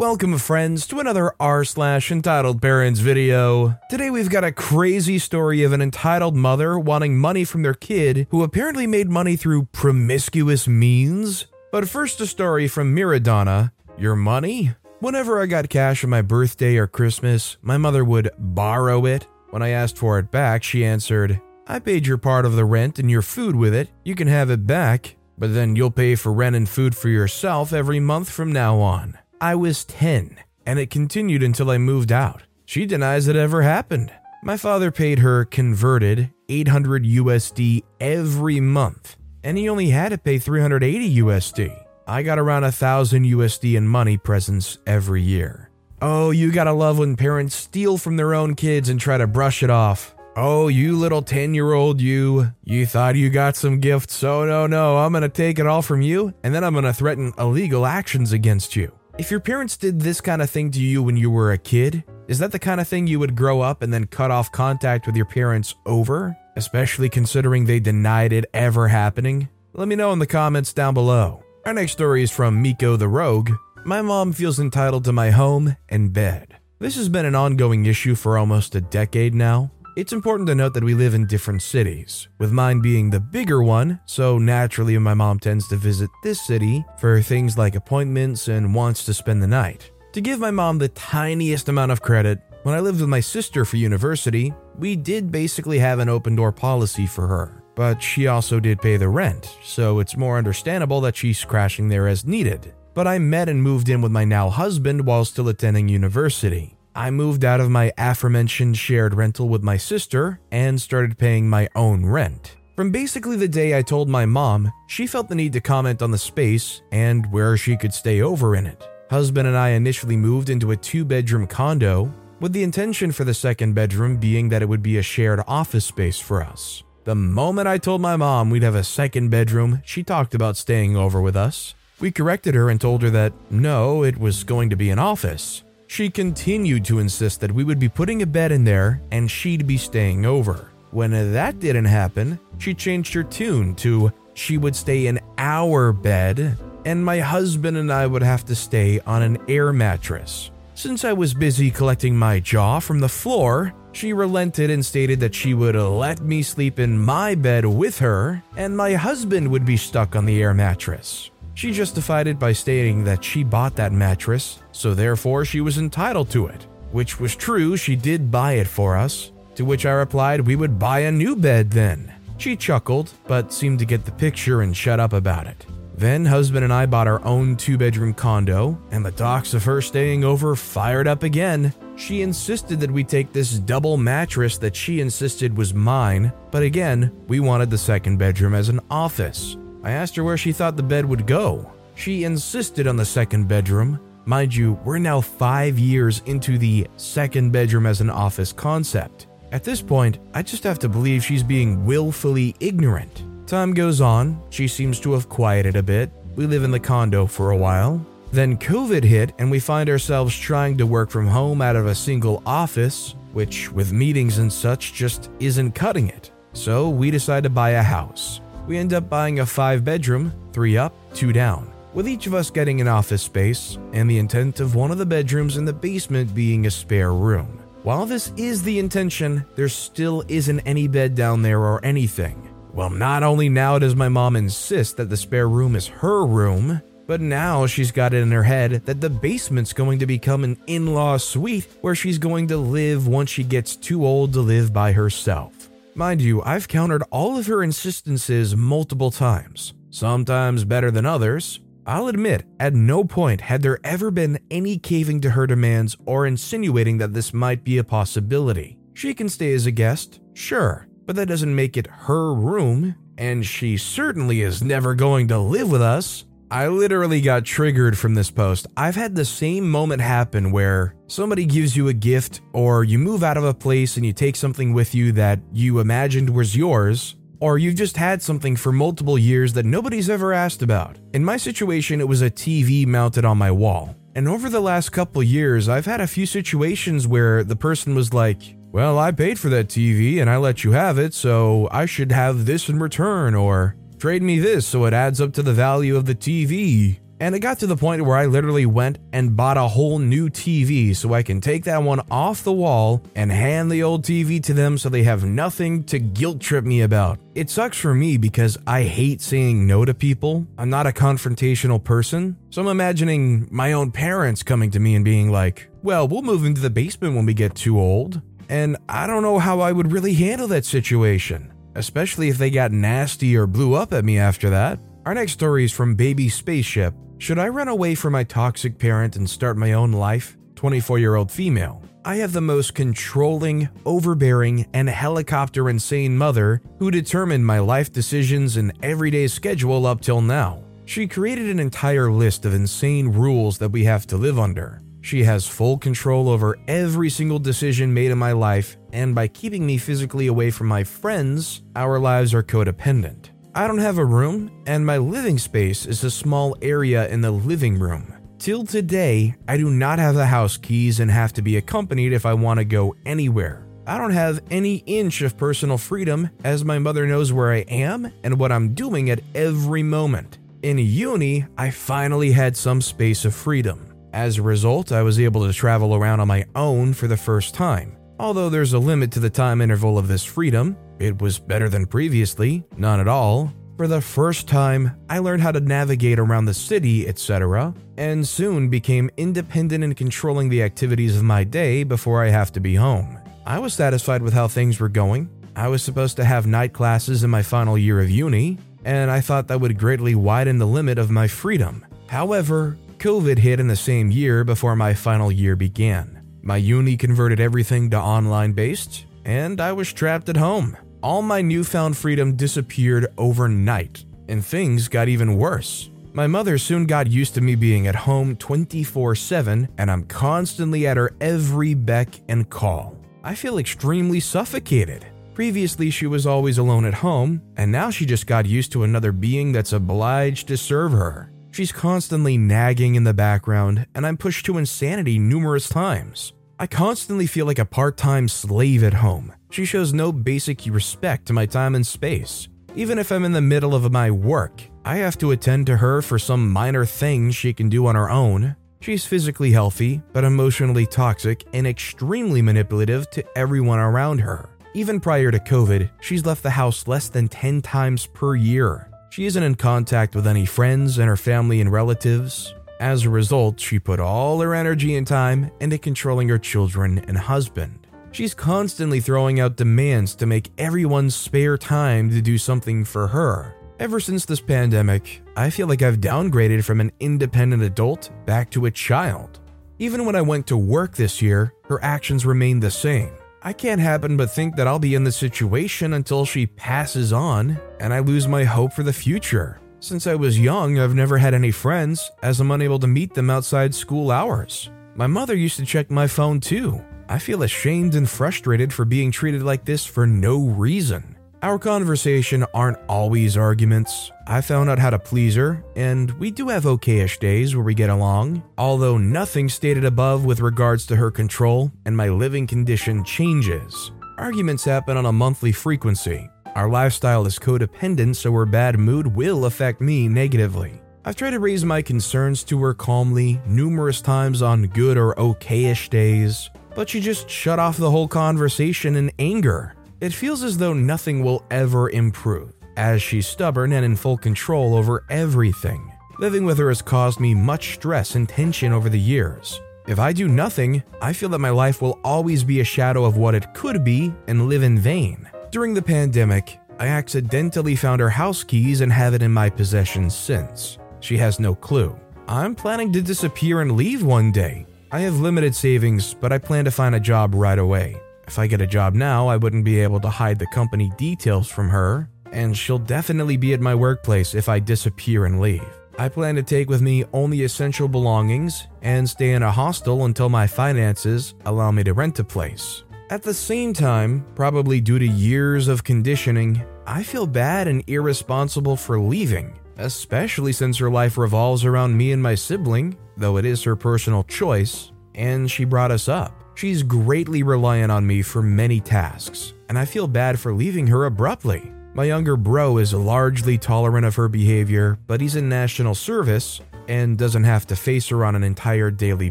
Welcome, friends, to another r slash entitled parents video. Today we've got a crazy story of an entitled mother wanting money from their kid who apparently made money through promiscuous means. But first, a story from Miradonna. Your money? Whenever I got cash on my birthday or Christmas, my mother would borrow it. When I asked for it back, she answered, I paid your part of the rent and your food with it. You can have it back, but then you'll pay for rent and food for yourself every month from now on. I was 10, and it continued until I moved out. She denies it ever happened. My father paid her converted 800 USD every month, and he only had to pay 380 USD. I got around a thousand USD in money presents every year. Oh, you gotta love when parents steal from their own kids and try to brush it off. Oh, you little 10 year old you, you thought you got some gifts. So, no, no, I'm gonna take it all from you, and then I'm gonna threaten illegal actions against you. If your parents did this kind of thing to you when you were a kid, is that the kind of thing you would grow up and then cut off contact with your parents over? Especially considering they denied it ever happening? Let me know in the comments down below. Our next story is from Miko the Rogue. My mom feels entitled to my home and bed. This has been an ongoing issue for almost a decade now. It's important to note that we live in different cities, with mine being the bigger one, so naturally my mom tends to visit this city for things like appointments and wants to spend the night. To give my mom the tiniest amount of credit, when I lived with my sister for university, we did basically have an open door policy for her, but she also did pay the rent, so it's more understandable that she's crashing there as needed. But I met and moved in with my now husband while still attending university. I moved out of my aforementioned shared rental with my sister and started paying my own rent. From basically the day I told my mom, she felt the need to comment on the space and where she could stay over in it. Husband and I initially moved into a two bedroom condo, with the intention for the second bedroom being that it would be a shared office space for us. The moment I told my mom we'd have a second bedroom, she talked about staying over with us. We corrected her and told her that no, it was going to be an office. She continued to insist that we would be putting a bed in there and she'd be staying over. When that didn't happen, she changed her tune to she would stay in our bed and my husband and I would have to stay on an air mattress. Since I was busy collecting my jaw from the floor, she relented and stated that she would let me sleep in my bed with her and my husband would be stuck on the air mattress. She justified it by stating that she bought that mattress, so therefore she was entitled to it. Which was true, she did buy it for us. To which I replied we would buy a new bed then. She chuckled, but seemed to get the picture and shut up about it. Then, husband and I bought our own two bedroom condo, and the talks of her staying over fired up again. She insisted that we take this double mattress that she insisted was mine, but again, we wanted the second bedroom as an office. I asked her where she thought the bed would go. She insisted on the second bedroom. Mind you, we're now five years into the second bedroom as an office concept. At this point, I just have to believe she's being willfully ignorant. Time goes on, she seems to have quieted a bit. We live in the condo for a while. Then COVID hit, and we find ourselves trying to work from home out of a single office, which, with meetings and such, just isn't cutting it. So we decide to buy a house. We end up buying a five bedroom, three up, two down, with each of us getting an office space, and the intent of one of the bedrooms in the basement being a spare room. While this is the intention, there still isn't any bed down there or anything. Well, not only now does my mom insist that the spare room is her room, but now she's got it in her head that the basement's going to become an in law suite where she's going to live once she gets too old to live by herself. Mind you, I've countered all of her insistences multiple times, sometimes better than others. I'll admit, at no point had there ever been any caving to her demands or insinuating that this might be a possibility. She can stay as a guest, sure, but that doesn't make it her room, and she certainly is never going to live with us. I literally got triggered from this post. I've had the same moment happen where somebody gives you a gift, or you move out of a place and you take something with you that you imagined was yours, or you've just had something for multiple years that nobody's ever asked about. In my situation, it was a TV mounted on my wall. And over the last couple years, I've had a few situations where the person was like, Well, I paid for that TV and I let you have it, so I should have this in return, or trade me this so it adds up to the value of the TV. And it got to the point where I literally went and bought a whole new TV so I can take that one off the wall and hand the old TV to them so they have nothing to guilt trip me about. It sucks for me because I hate saying no to people. I'm not a confrontational person. So I'm imagining my own parents coming to me and being like, well, we'll move into the basement when we get too old. And I don't know how I would really handle that situation especially if they got nasty or blew up at me after that. Our next story is from Baby Spaceship. Should I run away from my toxic parent and start my own life? 24 year old female. I have the most controlling, overbearing, and helicopter insane mother who determined my life decisions and everyday schedule up till now. She created an entire list of insane rules that we have to live under. She has full control over every single decision made in my life, and by keeping me physically away from my friends, our lives are codependent. I don't have a room, and my living space is a small area in the living room. Till today, I do not have the house keys and have to be accompanied if I want to go anywhere. I don't have any inch of personal freedom as my mother knows where I am and what I'm doing at every moment. In uni, I finally had some space of freedom. As a result, I was able to travel around on my own for the first time. Although there's a limit to the time interval of this freedom, it was better than previously, none at all. For the first time, I learned how to navigate around the city, etc., and soon became independent in controlling the activities of my day before I have to be home. I was satisfied with how things were going. I was supposed to have night classes in my final year of uni, and I thought that would greatly widen the limit of my freedom. However, COVID hit in the same year before my final year began. My uni converted everything to online based, and I was trapped at home. All my newfound freedom disappeared overnight, and things got even worse. My mother soon got used to me being at home 24 7, and I'm constantly at her every beck and call. I feel extremely suffocated. Previously, she was always alone at home, and now she just got used to another being that's obliged to serve her. She's constantly nagging in the background, and I'm pushed to insanity numerous times. I constantly feel like a part time slave at home. She shows no basic respect to my time and space. Even if I'm in the middle of my work, I have to attend to her for some minor things she can do on her own. She's physically healthy, but emotionally toxic and extremely manipulative to everyone around her. Even prior to COVID, she's left the house less than 10 times per year. She isn't in contact with any friends and her family and relatives. As a result, she put all her energy and time into controlling her children and husband. She's constantly throwing out demands to make everyone spare time to do something for her. Ever since this pandemic, I feel like I've downgraded from an independent adult back to a child. Even when I went to work this year, her actions remained the same. I can't happen but think that I'll be in the situation until she passes on and I lose my hope for the future. Since I was young, I've never had any friends, as I'm unable to meet them outside school hours. My mother used to check my phone too. I feel ashamed and frustrated for being treated like this for no reason. Our conversation aren't always arguments. I found out how to please her, and we do have okayish days where we get along, although nothing stated above with regards to her control and my living condition changes. Arguments happen on a monthly frequency. Our lifestyle is codependent, so her bad mood will affect me negatively. I've tried to raise my concerns to her calmly numerous times on good or okayish days, but she just shut off the whole conversation in anger. It feels as though nothing will ever improve, as she's stubborn and in full control over everything. Living with her has caused me much stress and tension over the years. If I do nothing, I feel that my life will always be a shadow of what it could be and live in vain. During the pandemic, I accidentally found her house keys and have it in my possession since. She has no clue. I'm planning to disappear and leave one day. I have limited savings, but I plan to find a job right away. If I get a job now, I wouldn't be able to hide the company details from her, and she'll definitely be at my workplace if I disappear and leave. I plan to take with me only essential belongings and stay in a hostel until my finances allow me to rent a place. At the same time, probably due to years of conditioning, I feel bad and irresponsible for leaving, especially since her life revolves around me and my sibling, though it is her personal choice, and she brought us up. She's greatly reliant on me for many tasks, and I feel bad for leaving her abruptly. My younger bro is largely tolerant of her behavior, but he's in national service and doesn't have to face her on an entire daily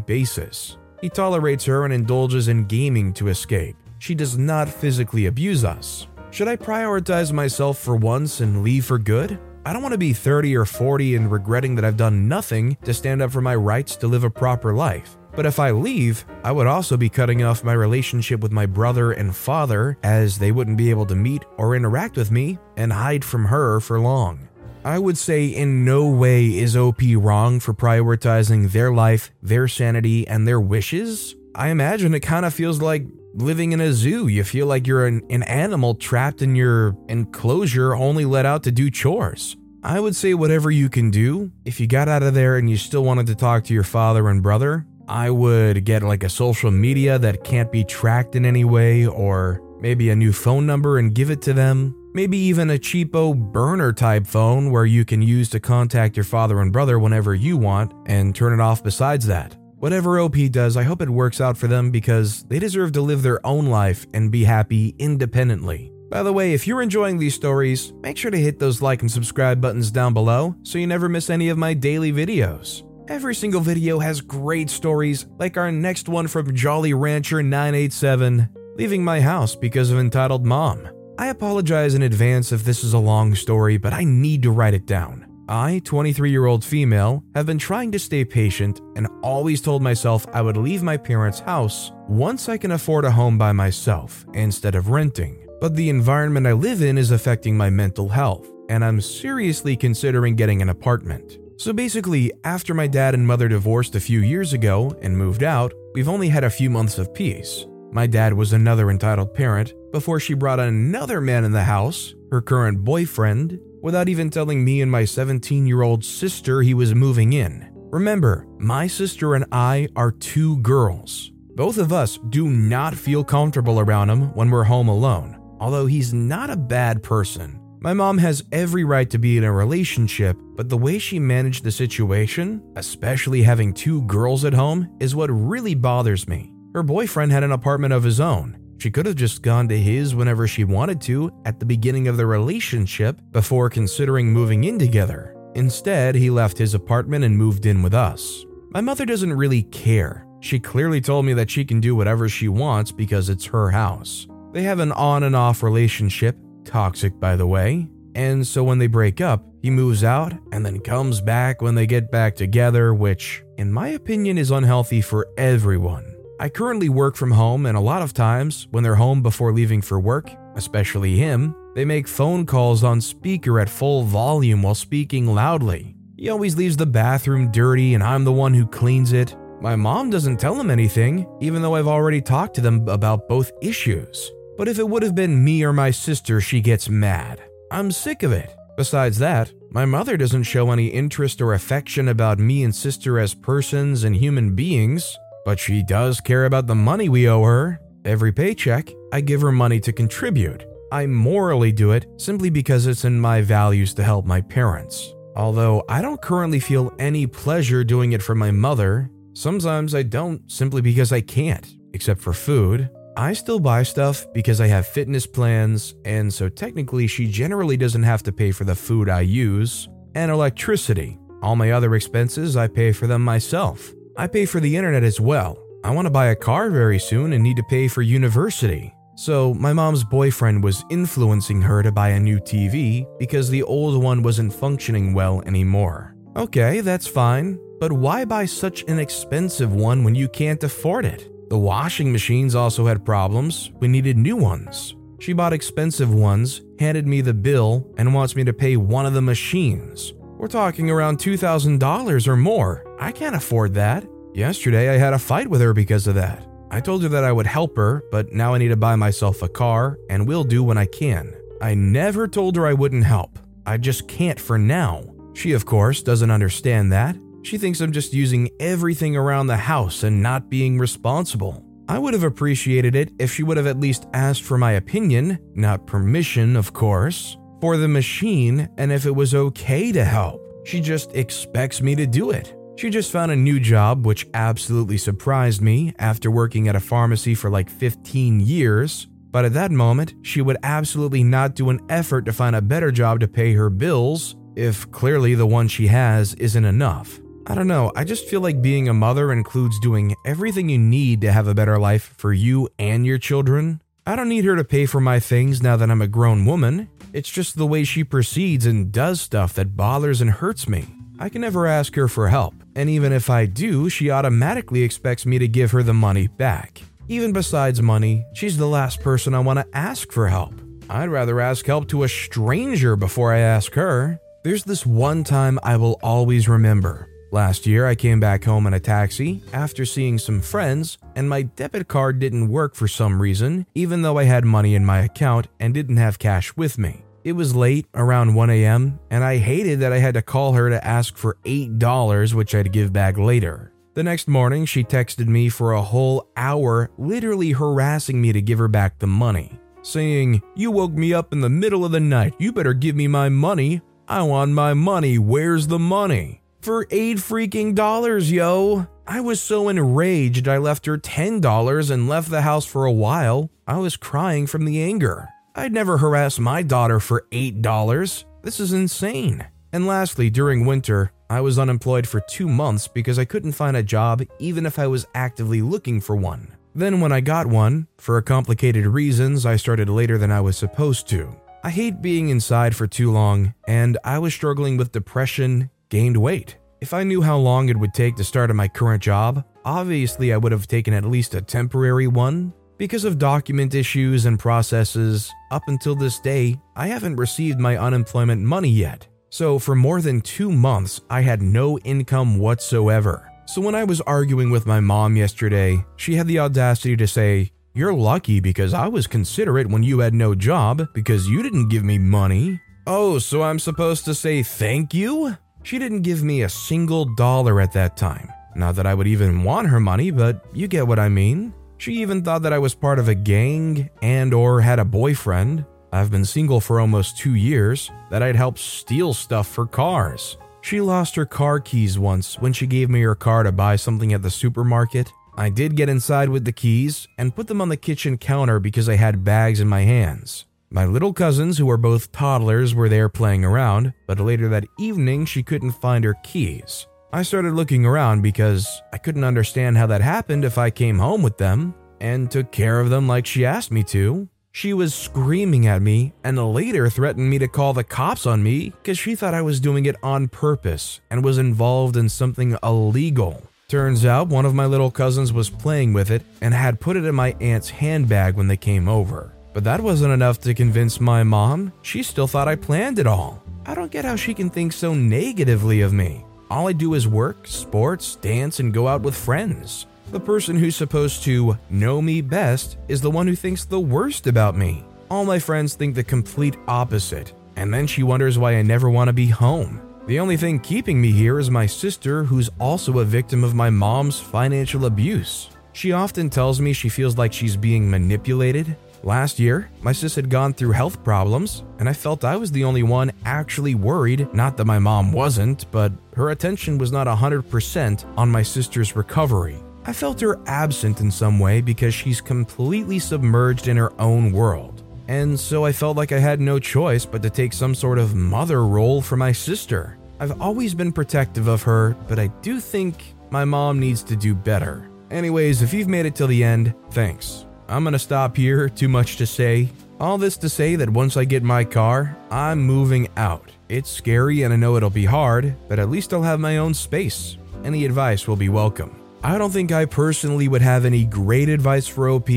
basis. He tolerates her and indulges in gaming to escape. She does not physically abuse us. Should I prioritize myself for once and leave for good? I don't want to be 30 or 40 and regretting that I've done nothing to stand up for my rights to live a proper life. But if I leave, I would also be cutting off my relationship with my brother and father, as they wouldn't be able to meet or interact with me and hide from her for long. I would say in no way is OP wrong for prioritizing their life, their sanity, and their wishes. I imagine it kind of feels like living in a zoo. You feel like you're an, an animal trapped in your enclosure, only let out to do chores. I would say whatever you can do. If you got out of there and you still wanted to talk to your father and brother, I would get like a social media that can't be tracked in any way, or maybe a new phone number and give it to them. Maybe even a cheapo burner type phone where you can use to contact your father and brother whenever you want and turn it off besides that. Whatever OP does, I hope it works out for them because they deserve to live their own life and be happy independently. By the way, if you're enjoying these stories, make sure to hit those like and subscribe buttons down below so you never miss any of my daily videos. Every single video has great stories, like our next one from Jolly Rancher 987, leaving my house because of entitled mom. I apologize in advance if this is a long story, but I need to write it down. I, 23 year old female, have been trying to stay patient and always told myself I would leave my parents' house once I can afford a home by myself instead of renting. But the environment I live in is affecting my mental health, and I'm seriously considering getting an apartment. So basically, after my dad and mother divorced a few years ago and moved out, we've only had a few months of peace. My dad was another entitled parent before she brought another man in the house, her current boyfriend, without even telling me and my 17 year old sister he was moving in. Remember, my sister and I are two girls. Both of us do not feel comfortable around him when we're home alone, although he's not a bad person. My mom has every right to be in a relationship, but the way she managed the situation, especially having two girls at home, is what really bothers me. Her boyfriend had an apartment of his own. She could have just gone to his whenever she wanted to at the beginning of the relationship before considering moving in together. Instead, he left his apartment and moved in with us. My mother doesn't really care. She clearly told me that she can do whatever she wants because it's her house. They have an on and off relationship Toxic, by the way. And so when they break up, he moves out and then comes back when they get back together, which, in my opinion, is unhealthy for everyone. I currently work from home, and a lot of times, when they're home before leaving for work, especially him, they make phone calls on speaker at full volume while speaking loudly. He always leaves the bathroom dirty, and I'm the one who cleans it. My mom doesn't tell him anything, even though I've already talked to them about both issues. But if it would have been me or my sister, she gets mad. I'm sick of it. Besides that, my mother doesn't show any interest or affection about me and sister as persons and human beings, but she does care about the money we owe her. Every paycheck, I give her money to contribute. I morally do it simply because it's in my values to help my parents. Although I don't currently feel any pleasure doing it for my mother, sometimes I don't simply because I can't, except for food. I still buy stuff because I have fitness plans, and so technically she generally doesn't have to pay for the food I use, and electricity. All my other expenses, I pay for them myself. I pay for the internet as well. I want to buy a car very soon and need to pay for university. So, my mom's boyfriend was influencing her to buy a new TV because the old one wasn't functioning well anymore. Okay, that's fine, but why buy such an expensive one when you can't afford it? The washing machines also had problems. We needed new ones. She bought expensive ones, handed me the bill, and wants me to pay one of the machines. We're talking around $2,000 or more. I can't afford that. Yesterday, I had a fight with her because of that. I told her that I would help her, but now I need to buy myself a car and will do when I can. I never told her I wouldn't help. I just can't for now. She, of course, doesn't understand that. She thinks I'm just using everything around the house and not being responsible. I would have appreciated it if she would have at least asked for my opinion, not permission, of course, for the machine and if it was okay to help. She just expects me to do it. She just found a new job, which absolutely surprised me after working at a pharmacy for like 15 years. But at that moment, she would absolutely not do an effort to find a better job to pay her bills if clearly the one she has isn't enough. I don't know, I just feel like being a mother includes doing everything you need to have a better life for you and your children. I don't need her to pay for my things now that I'm a grown woman. It's just the way she proceeds and does stuff that bothers and hurts me. I can never ask her for help, and even if I do, she automatically expects me to give her the money back. Even besides money, she's the last person I want to ask for help. I'd rather ask help to a stranger before I ask her. There's this one time I will always remember. Last year, I came back home in a taxi after seeing some friends, and my debit card didn't work for some reason, even though I had money in my account and didn't have cash with me. It was late, around 1 a.m., and I hated that I had to call her to ask for $8, which I'd give back later. The next morning, she texted me for a whole hour, literally harassing me to give her back the money, saying, You woke me up in the middle of the night, you better give me my money. I want my money. Where's the money? For eight freaking dollars, yo. I was so enraged I left her $10 and left the house for a while. I was crying from the anger. I'd never harass my daughter for $8. This is insane. And lastly, during winter, I was unemployed for two months because I couldn't find a job even if I was actively looking for one. Then, when I got one, for complicated reasons, I started later than I was supposed to. I hate being inside for too long, and I was struggling with depression, gained weight. If I knew how long it would take to start at my current job, obviously I would have taken at least a temporary one. Because of document issues and processes, up until this day, I haven't received my unemployment money yet. So, for more than two months, I had no income whatsoever. So, when I was arguing with my mom yesterday, she had the audacity to say, you're lucky because I was considerate when you had no job because you didn't give me money. Oh, so I'm supposed to say thank you? She didn't give me a single dollar at that time. Not that I would even want her money, but you get what I mean. She even thought that I was part of a gang and or had a boyfriend. I've been single for almost 2 years, that I'd help steal stuff for cars. She lost her car keys once when she gave me her car to buy something at the supermarket. I did get inside with the keys and put them on the kitchen counter because I had bags in my hands. My little cousins, who are both toddlers, were there playing around, but later that evening she couldn't find her keys. I started looking around because I couldn't understand how that happened if I came home with them and took care of them like she asked me to. She was screaming at me and later threatened me to call the cops on me because she thought I was doing it on purpose and was involved in something illegal. Turns out one of my little cousins was playing with it and had put it in my aunt's handbag when they came over. But that wasn't enough to convince my mom. She still thought I planned it all. I don't get how she can think so negatively of me. All I do is work, sports, dance, and go out with friends. The person who's supposed to know me best is the one who thinks the worst about me. All my friends think the complete opposite, and then she wonders why I never want to be home. The only thing keeping me here is my sister, who's also a victim of my mom's financial abuse. She often tells me she feels like she's being manipulated. Last year, my sis had gone through health problems, and I felt I was the only one actually worried. Not that my mom wasn't, but her attention was not 100% on my sister's recovery. I felt her absent in some way because she's completely submerged in her own world and so I felt like I had no choice but to take some sort of mother role for my sister. I've always been protective of her, but I do think my mom needs to do better. Anyways, if you've made it till the end, thanks. I'm gonna stop here, too much to say. All this to say that once I get my car, I'm moving out. It's scary and I know it'll be hard, but at least I'll have my own space. Any advice will be welcome. I don't think I personally would have any great advice for OP.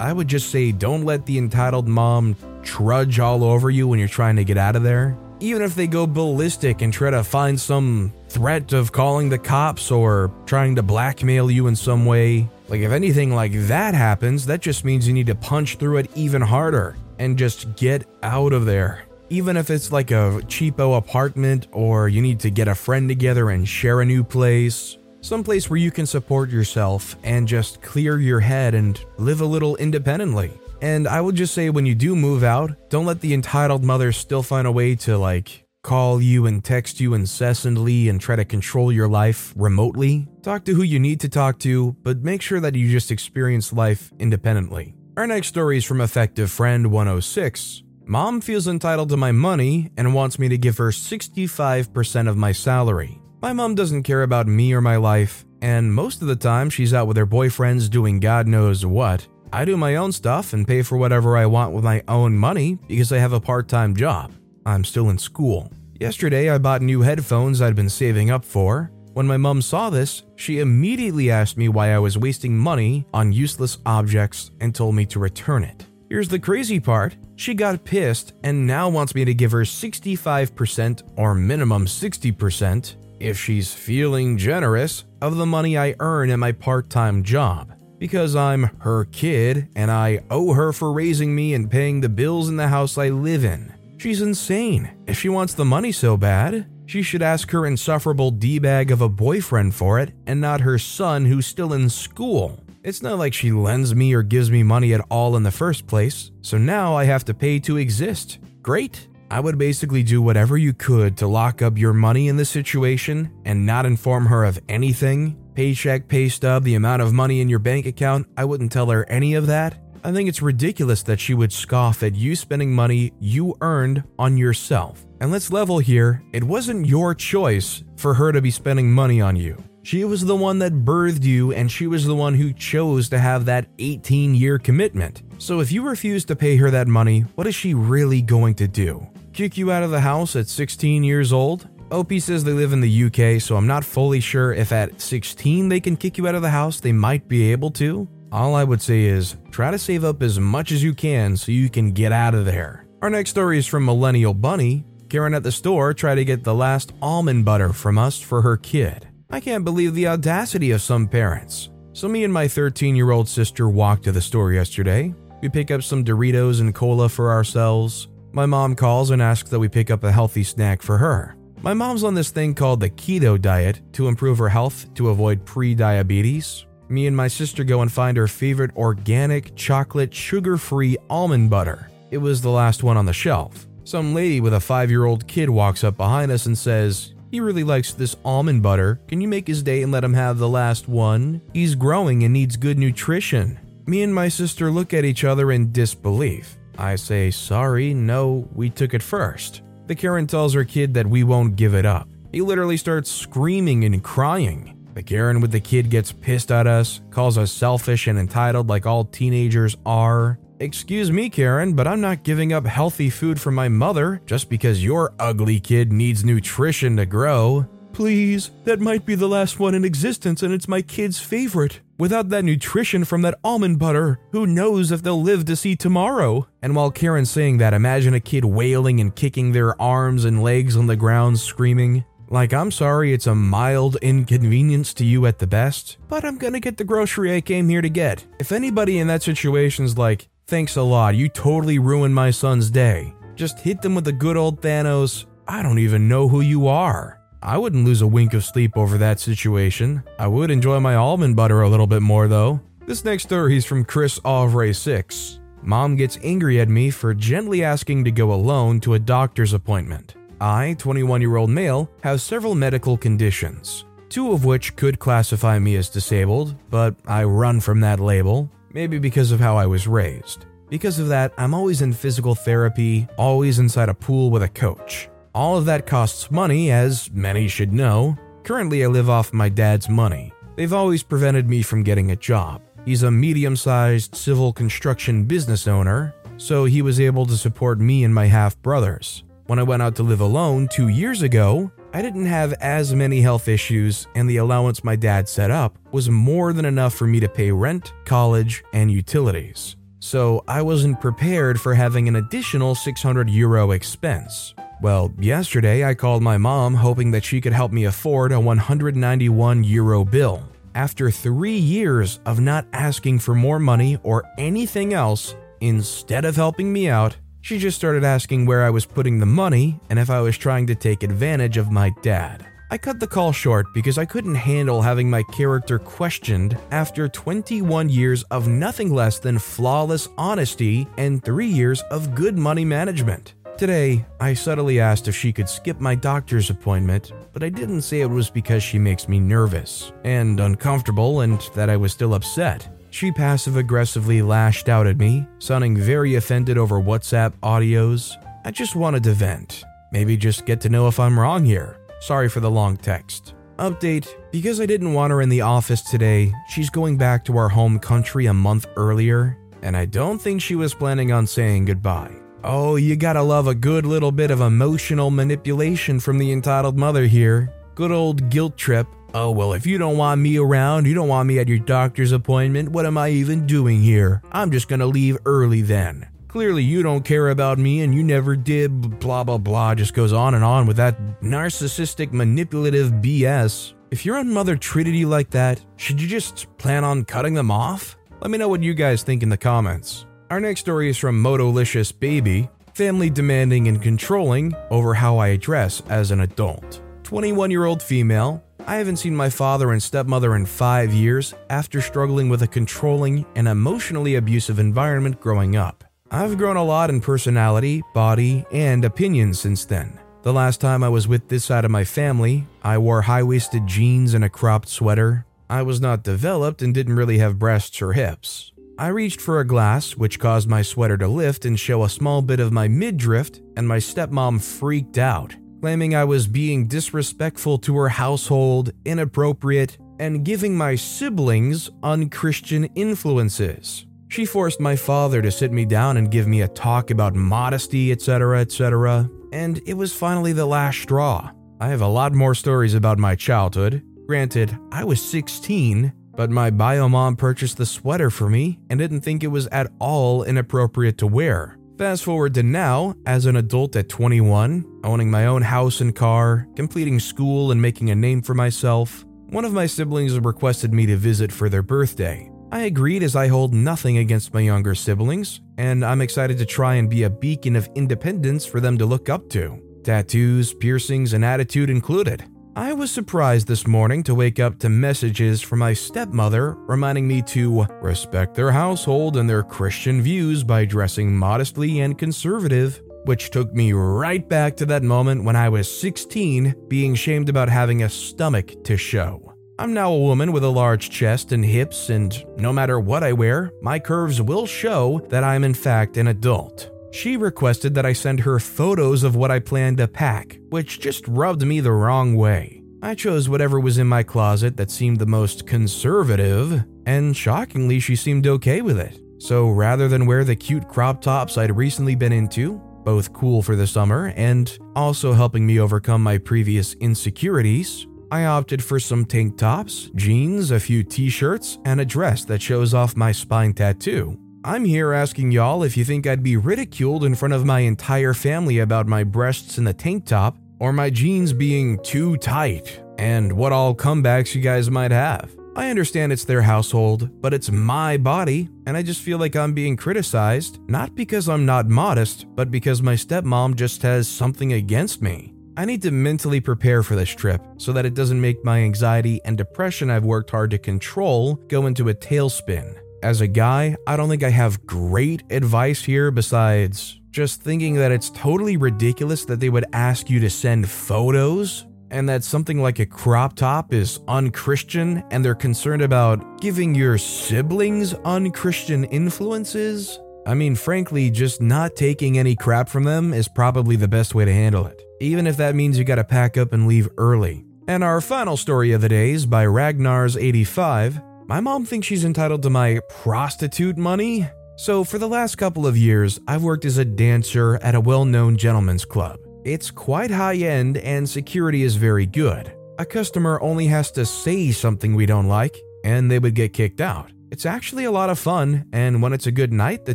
I would just say don't let the entitled mom trudge all over you when you're trying to get out of there. Even if they go ballistic and try to find some threat of calling the cops or trying to blackmail you in some way, like if anything like that happens, that just means you need to punch through it even harder and just get out of there. even if it's like a cheapo apartment or you need to get a friend together and share a new place. Some place where you can support yourself and just clear your head and live a little independently. And I would just say when you do move out, don't let the entitled mother still find a way to like call you and text you incessantly and try to control your life remotely. Talk to who you need to talk to, but make sure that you just experience life independently. Our next story is from Effective Friend 106. Mom feels entitled to my money and wants me to give her 65% of my salary. My mom doesn't care about me or my life, and most of the time she's out with her boyfriends doing God knows what. I do my own stuff and pay for whatever I want with my own money because I have a part time job. I'm still in school. Yesterday, I bought new headphones I'd been saving up for. When my mom saw this, she immediately asked me why I was wasting money on useless objects and told me to return it. Here's the crazy part she got pissed and now wants me to give her 65% or minimum 60% if she's feeling generous of the money I earn at my part time job. Because I'm her kid and I owe her for raising me and paying the bills in the house I live in. She's insane. If she wants the money so bad, she should ask her insufferable D bag of a boyfriend for it and not her son who's still in school. It's not like she lends me or gives me money at all in the first place, so now I have to pay to exist. Great. I would basically do whatever you could to lock up your money in this situation and not inform her of anything. Paycheck, pay stub, the amount of money in your bank account, I wouldn't tell her any of that. I think it's ridiculous that she would scoff at you spending money you earned on yourself. And let's level here it wasn't your choice for her to be spending money on you. She was the one that birthed you, and she was the one who chose to have that 18 year commitment. So if you refuse to pay her that money, what is she really going to do? kick you out of the house at 16 years old? Opie says they live in the UK, so I'm not fully sure if at 16 they can kick you out of the house. They might be able to. All I would say is try to save up as much as you can so you can get out of there. Our next story is from Millennial Bunny. Karen at the store tried to get the last almond butter from us for her kid. I can't believe the audacity of some parents. So, me and my 13 year old sister walked to the store yesterday. We pick up some Doritos and cola for ourselves. My mom calls and asks that we pick up a healthy snack for her. My mom's on this thing called the keto diet to improve her health to avoid pre diabetes. Me and my sister go and find our favorite organic chocolate sugar free almond butter. It was the last one on the shelf. Some lady with a five year old kid walks up behind us and says, He really likes this almond butter. Can you make his day and let him have the last one? He's growing and needs good nutrition. Me and my sister look at each other in disbelief. I say, sorry, no, we took it first. The Karen tells her kid that we won't give it up. He literally starts screaming and crying. The Karen with the kid gets pissed at us, calls us selfish and entitled like all teenagers are. Excuse me, Karen, but I'm not giving up healthy food for my mother just because your ugly kid needs nutrition to grow. Please, that might be the last one in existence and it's my kid's favorite. Without that nutrition from that almond butter, who knows if they'll live to see tomorrow? And while Karen's saying that, imagine a kid wailing and kicking their arms and legs on the ground, screaming, like, I'm sorry, it's a mild inconvenience to you at the best, but I'm gonna get the grocery I came here to get. If anybody in that situation's like, thanks a lot, you totally ruined my son's day, just hit them with the good old Thanos, I don't even know who you are. I wouldn't lose a wink of sleep over that situation. I would enjoy my almond butter a little bit more though. This next story is from Chris Auvray 6. Mom gets angry at me for gently asking to go alone to a doctor's appointment. I, 21 year old male, have several medical conditions, two of which could classify me as disabled, but I run from that label, maybe because of how I was raised. Because of that, I'm always in physical therapy, always inside a pool with a coach. All of that costs money, as many should know. Currently, I live off my dad's money. They've always prevented me from getting a job. He's a medium sized civil construction business owner, so he was able to support me and my half brothers. When I went out to live alone two years ago, I didn't have as many health issues, and the allowance my dad set up was more than enough for me to pay rent, college, and utilities. So I wasn't prepared for having an additional 600 euro expense. Well, yesterday I called my mom hoping that she could help me afford a 191 euro bill. After three years of not asking for more money or anything else, instead of helping me out, She just started asking where I was putting the money and if I was trying to take advantage of my dad. I cut the call short because I couldn't handle having my character questioned after 21 years of nothing less than flawless honesty and 3 years of good money management. Today, I subtly asked if she could skip my doctor's appointment, but I didn't say it was because she makes me nervous and uncomfortable and that I was still upset. She passive aggressively lashed out at me, sounding very offended over WhatsApp audios. I just wanted to vent. Maybe just get to know if I'm wrong here. Sorry for the long text. Update Because I didn't want her in the office today, she's going back to our home country a month earlier, and I don't think she was planning on saying goodbye. Oh, you gotta love a good little bit of emotional manipulation from the entitled mother here. Good old guilt trip. Oh, well, if you don't want me around, you don't want me at your doctor's appointment, what am I even doing here? I'm just gonna leave early then. Clearly, you don't care about me and you never did, blah, blah, blah. Just goes on and on with that narcissistic, manipulative BS. If your own mother you like that, should you just plan on cutting them off? Let me know what you guys think in the comments. Our next story is from Motolicious Baby Family demanding and controlling over how I dress as an adult. 21 year old female. I haven't seen my father and stepmother in five years after struggling with a controlling and emotionally abusive environment growing up. I've grown a lot in personality, body, and opinion since then. The last time I was with this side of my family, I wore high waisted jeans and a cropped sweater. I was not developed and didn't really have breasts or hips. I reached for a glass, which caused my sweater to lift and show a small bit of my midriff, and my stepmom freaked out, claiming I was being disrespectful to her household, inappropriate, and giving my siblings unchristian influences. She forced my father to sit me down and give me a talk about modesty, etc., etc., and it was finally the last straw. I have a lot more stories about my childhood. Granted, I was 16, but my bio mom purchased the sweater for me and didn't think it was at all inappropriate to wear. Fast forward to now, as an adult at 21, owning my own house and car, completing school, and making a name for myself, one of my siblings requested me to visit for their birthday. I agreed as I hold nothing against my younger siblings, and I'm excited to try and be a beacon of independence for them to look up to. Tattoos, piercings, and attitude included. I was surprised this morning to wake up to messages from my stepmother reminding me to respect their household and their Christian views by dressing modestly and conservative, which took me right back to that moment when I was 16 being shamed about having a stomach to show. I'm now a woman with a large chest and hips, and no matter what I wear, my curves will show that I'm in fact an adult. She requested that I send her photos of what I planned to pack, which just rubbed me the wrong way. I chose whatever was in my closet that seemed the most conservative, and shockingly, she seemed okay with it. So rather than wear the cute crop tops I'd recently been into, both cool for the summer and also helping me overcome my previous insecurities, I opted for some tank tops, jeans, a few t shirts, and a dress that shows off my spine tattoo. I'm here asking y'all if you think I'd be ridiculed in front of my entire family about my breasts in the tank top, or my jeans being too tight, and what all comebacks you guys might have. I understand it's their household, but it's my body, and I just feel like I'm being criticized, not because I'm not modest, but because my stepmom just has something against me. I need to mentally prepare for this trip so that it doesn't make my anxiety and depression I've worked hard to control go into a tailspin. As a guy, I don't think I have great advice here besides just thinking that it's totally ridiculous that they would ask you to send photos and that something like a crop top is unchristian and they're concerned about giving your siblings unchristian influences. I mean, frankly, just not taking any crap from them is probably the best way to handle it even if that means you gotta pack up and leave early. And our final story of the day is by Ragnars85. My mom thinks she's entitled to my prostitute money. So, for the last couple of years, I've worked as a dancer at a well known gentleman's club. It's quite high end and security is very good. A customer only has to say something we don't like, and they would get kicked out. It's actually a lot of fun, and when it's a good night, the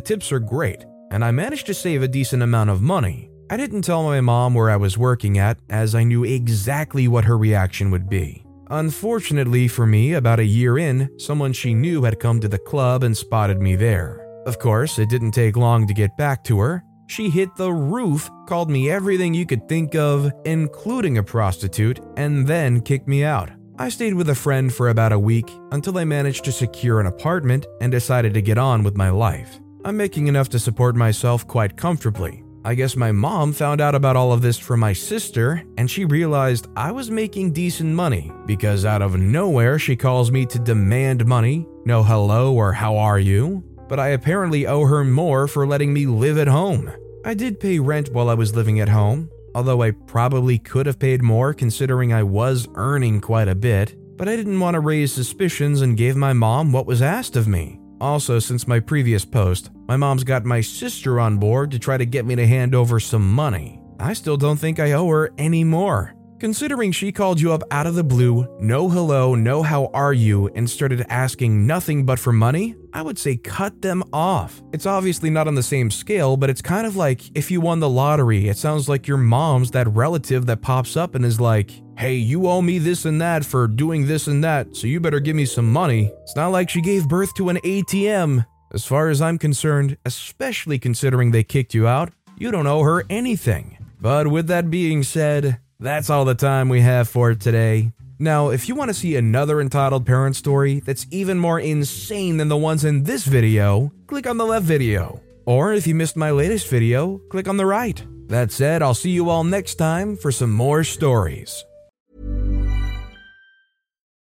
tips are great, and I managed to save a decent amount of money. I didn't tell my mom where I was working at, as I knew exactly what her reaction would be. Unfortunately for me, about a year in, someone she knew had come to the club and spotted me there. Of course, it didn't take long to get back to her. She hit the roof, called me everything you could think of, including a prostitute, and then kicked me out. I stayed with a friend for about a week until I managed to secure an apartment and decided to get on with my life. I'm making enough to support myself quite comfortably. I guess my mom found out about all of this from my sister, and she realized I was making decent money because out of nowhere she calls me to demand money, no hello or how are you, but I apparently owe her more for letting me live at home. I did pay rent while I was living at home, although I probably could have paid more considering I was earning quite a bit, but I didn't want to raise suspicions and gave my mom what was asked of me. Also, since my previous post, my mom's got my sister on board to try to get me to hand over some money. I still don't think I owe her any more. Considering she called you up out of the blue, no hello, no how are you, and started asking nothing but for money, I would say cut them off. It's obviously not on the same scale, but it's kind of like if you won the lottery, it sounds like your mom's that relative that pops up and is like, hey, you owe me this and that for doing this and that, so you better give me some money. It's not like she gave birth to an ATM. As far as I'm concerned, especially considering they kicked you out, you don't owe her anything. But with that being said, that's all the time we have for today. Now, if you want to see another entitled parent story that's even more insane than the ones in this video, click on the left video. Or if you missed my latest video, click on the right. That said, I'll see you all next time for some more stories.